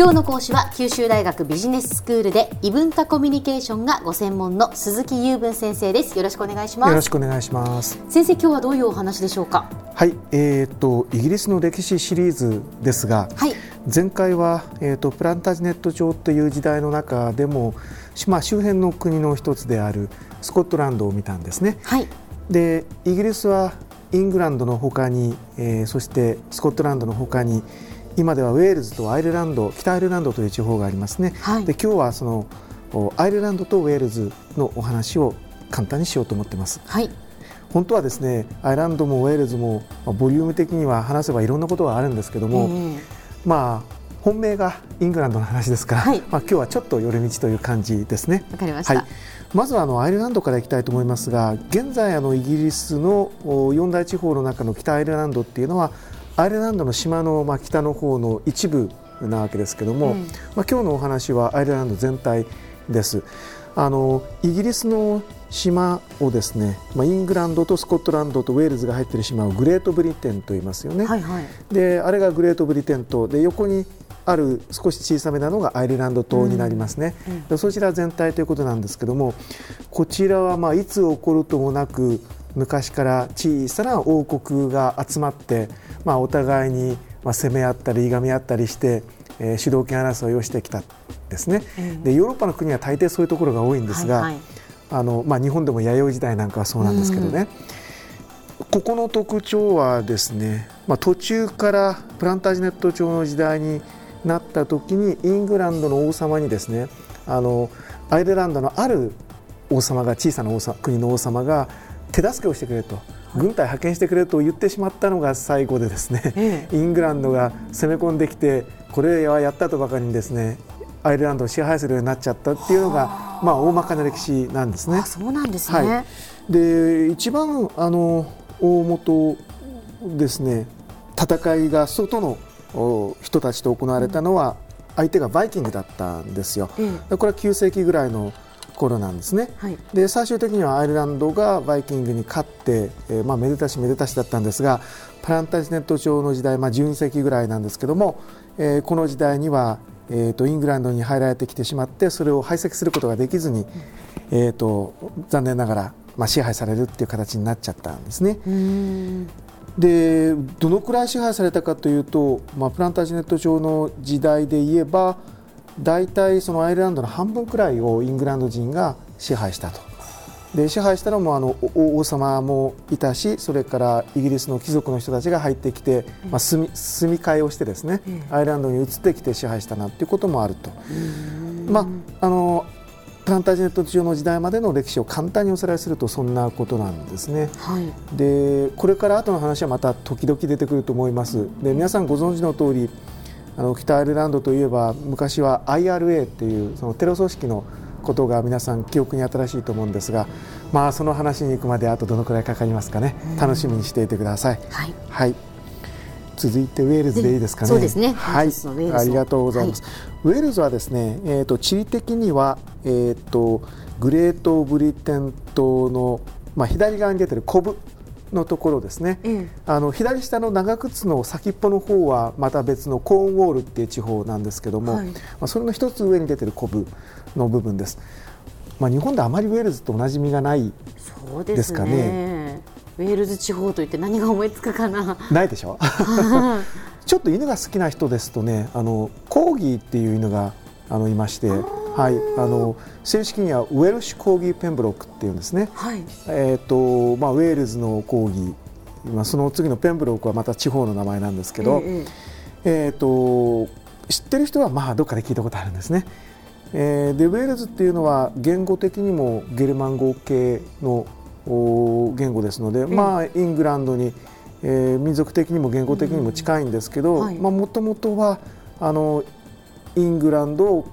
今日の講師は九州大学ビジネススクールで異文化コミュニケーションがご専門の鈴木雄文先生です。よろしくお願いします。よろしくお願いします。先生今日はどういうお話でしょうか？はいえーと、イギリスの歴史シリーズですが、はい、前回は、えーと、プランタージネット朝という時代の中でも、まあ、周辺の国の一つであるスコットランドを見たんですね。はい、でイギリスはイングランドのほかに、えー、そしてスコットランドのほかに今ではウェールズとアイルランド北アイルランドという地方がありますね、はい、で今日はそのアイルランドとウェールズのお話を簡単にしようと思ってます。はい本当はですねアイルランドもウェールズも、まあ、ボリューム的には話せばいろんなことがあるんですけども、えー、まあ本命がイングランドの話ですから、はい、まあ今日はちょっと寄り道という感じですね。わかりました。はい、まずはあのアイルランドからいきたいと思いますが、現在あのイギリスの四大地方の中の北アイルランドっていうのはアイルランドの島のまあ北の方の一部なわけですけども、うん、まあ、今日のお話はアイルランド全体です。あのイギリスの島をですね、まあ、イングランドとスコットランドとウェールズが入っている島をグレートブリテンと言いますよね。はいはい、であれがグレートブリテン島で横にある少し小さめなのがアイルランド島になりますね、うんうん、そちら全体ということなんですけどもこちらはまあいつ起こるともなく昔から小さな王国が集まって、まあ、お互いにまあ攻め合ったりいがみ合ったりして、えー、主導権争いをしてきたですね、うん、でヨーロッパの国は大抵そういうところが多いんですが、はいはい、あのまあ、日本でも弥生時代なんかはそうなんですけどね、うん、ここの特徴はですね、まあ、途中からプランタージネット朝の時代になった時にイングランドの王様にですねあのアイルランドのある王様が小さな王様国の王様が手助けをしてくれと。軍隊派遣してくれと言ってしまったのが最後でですね、ええ、イングランドが攻め込んできてこれはやったとばかりにですねアイルランドを支配するようになっちゃったっていうのが、まあ、大まかな歴史なんですね。そうなんですね、はい、で一番あの大元ですね戦いが外の人たちと行われたのは、相手がバイキングだったんですよ。うん、これは9世紀ぐらいの頃なんですね、はい、で最終的にはアイルランドがバイキングに勝って、えー、まあ、めでたしめでたしだったんですがプランタジネット朝の時代、まあ、12世紀ぐらいなんですけども、えー、この時代には、えーと、イングランドに入られてきてしまってそれを排斥することができずに、えーと、残念ながら、まあ、支配されるっていう形になっちゃったんですね。でどのくらい支配されたかというと、まあ、プランタージネット朝の時代で言えば大体そのアイルランドの半分くらいをイングランド人が支配したと。で支配したのもあの王様もいたしそれからイギリスの貴族の人たちが入ってきて、まあ、住み住み替えをしてですね、アイルランドに移ってきて支配したなということもあると。まあ、あのプランタージネット上の時代までの歴史を簡単におさらいするとそんなことなんですね。はい、でこれから後の話はまた時々出てくると思います。で皆さんご存知の通りあの北アイルランドといえば昔は IRA っていうそのテロ組織のことが皆さん記憶に新しいと思うんですが、まあ、その話に行くまであとどのくらいかかりますかね、楽しみにしていてください。はい、はい続いてウェールズでいいですかね。そうですね。はい、ありがとうございます。はい、ウェールズはですね、えっ、ー、と地理的にはえっ、ー、とグレートブリテン島のまあ左側に出てるコブのところですね、うん、あの左下の長靴の先っぽの方はまた別のコーンウォールっていう地方なんですけども、はい、まあ、それの一つ上に出てるコブの部分です。まあ、日本であまりウェールズとおなじみがないですかね。ねウェールズ地方といって何が思いつくかな。ないでしょ？ちょっと犬が好きな人ですとねあのコーギーっていう犬があのいまして。はい、あの正式にはウェルシュコーギーペンブロックっていうんですね。はい、えっ、ー、とまあウェールズのコーギー、まあその次のペンブロックはまた地方の名前なんですけど、えー、えー、と知ってる人はまあどっかで聞いたことあるんですね。えー、でウェールズっていうのは言語的にもゲルマン語系の言語ですので、まあイングランドに、えー、民族的にも言語的にも近いんですけど、まあもともとはあのイングランド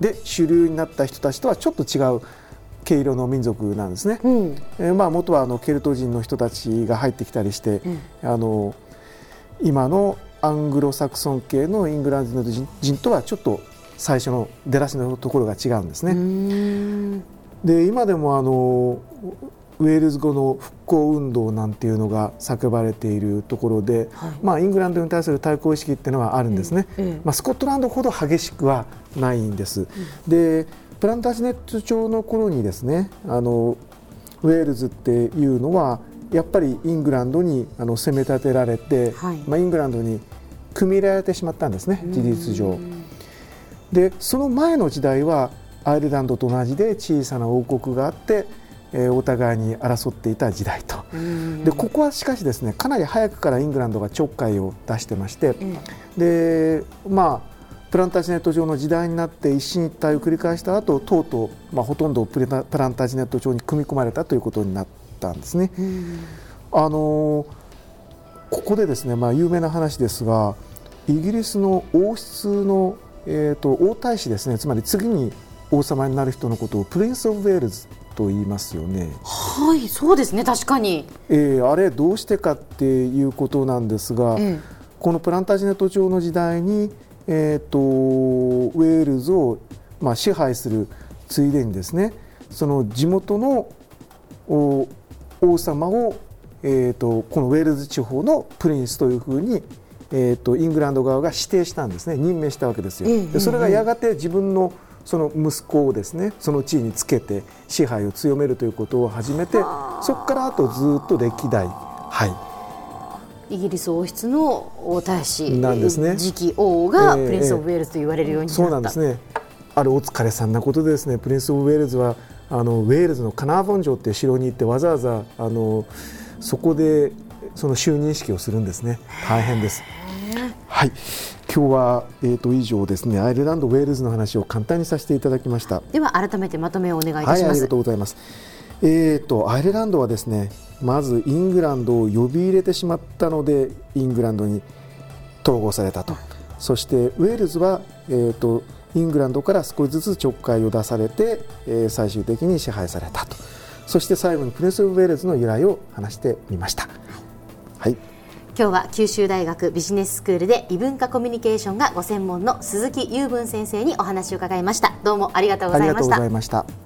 で主流になった人たちとはちょっと違う毛色の民族なんですね。うん、えー、まあ元はあのケルト人の人たちが入ってきたりして、うん、あの今のアングロサクソン系のイングランド人人とはちょっと最初の出だしのところが違うんですね。で今でもあのウェールズ語の復興運動なんていうのが叫ばれているところで、はい、まあ、イングランドに対する対抗意識っていうのはあるんですね、うんうん、まあ、スコットランドほど激しくはないんです。うん、でプランタージネット朝の頃にですねあのウェールズっていうのはやっぱりイングランドにあの攻め立てられて、はい、まあ、イングランドに組み入れられてしまったんですね事実上。でその前の時代はアイルランドと同じで小さな王国があって、えー、お互いに争っていた時代と。でここはしかしですねかなり早くからイングランドがちょっかいを出してまして、でまあプランタージネット上の時代になって一進一退を繰り返した後とうとう、まあ、ほとんどプランタージネット上に組み込まれたということになったんですね。あのここでですね、まあ、有名な話ですがイギリスの王室の、えーと、王太子ですねつまり次に王様になる人のことをプリンス・オブ・ウェールズと言いますよね。はいそうですね確かに、えー、あれどうしてかっていうことなんですが、えこのプランタジネット朝の時代に、えーと、ウェールズを、まあ、支配するついでにですねその地元の王様を、えーと、このウェールズ地方のプリンスというふうにえーと、イングランド側が指定したんですね任命したわけですよ。でそれがやがて自分のその息子をですねその地位につけて支配を強めるということを始めてそこからあとずっと歴代はい。イギリス王室の王太子なんですね。次期王がプリンス・オブ・ウェールズと言われるようになった、えーえー、そうなんですね。あるお疲れさんなことでですねプリンス・オブ・ウェールズはあのウェールズのカナーボン城っていう城に行ってわざわざあのそこでその就任式をするんですね。大変です。はい。今日は、えーと、以上ですね。アイルランドウェールズの話を簡単にさせていただきました。では改めてまとめをお願いいたします、はい、ありがとうございます。えーと、アイルランドはですねまずイングランドを呼び入れてしまったのでイングランドに統合されたと、そしてウェールズは、えーと、イングランドから少しずつちょっかいを出されて、えー、最終的に支配されたと。そして最後にプレス・ウェールズの由来を話してみました。はい今日は九州大学ビジネススクールで異文化コミュニケーションがご専門の鈴木雄文先生にお話を伺いました。どうもありがとうございました。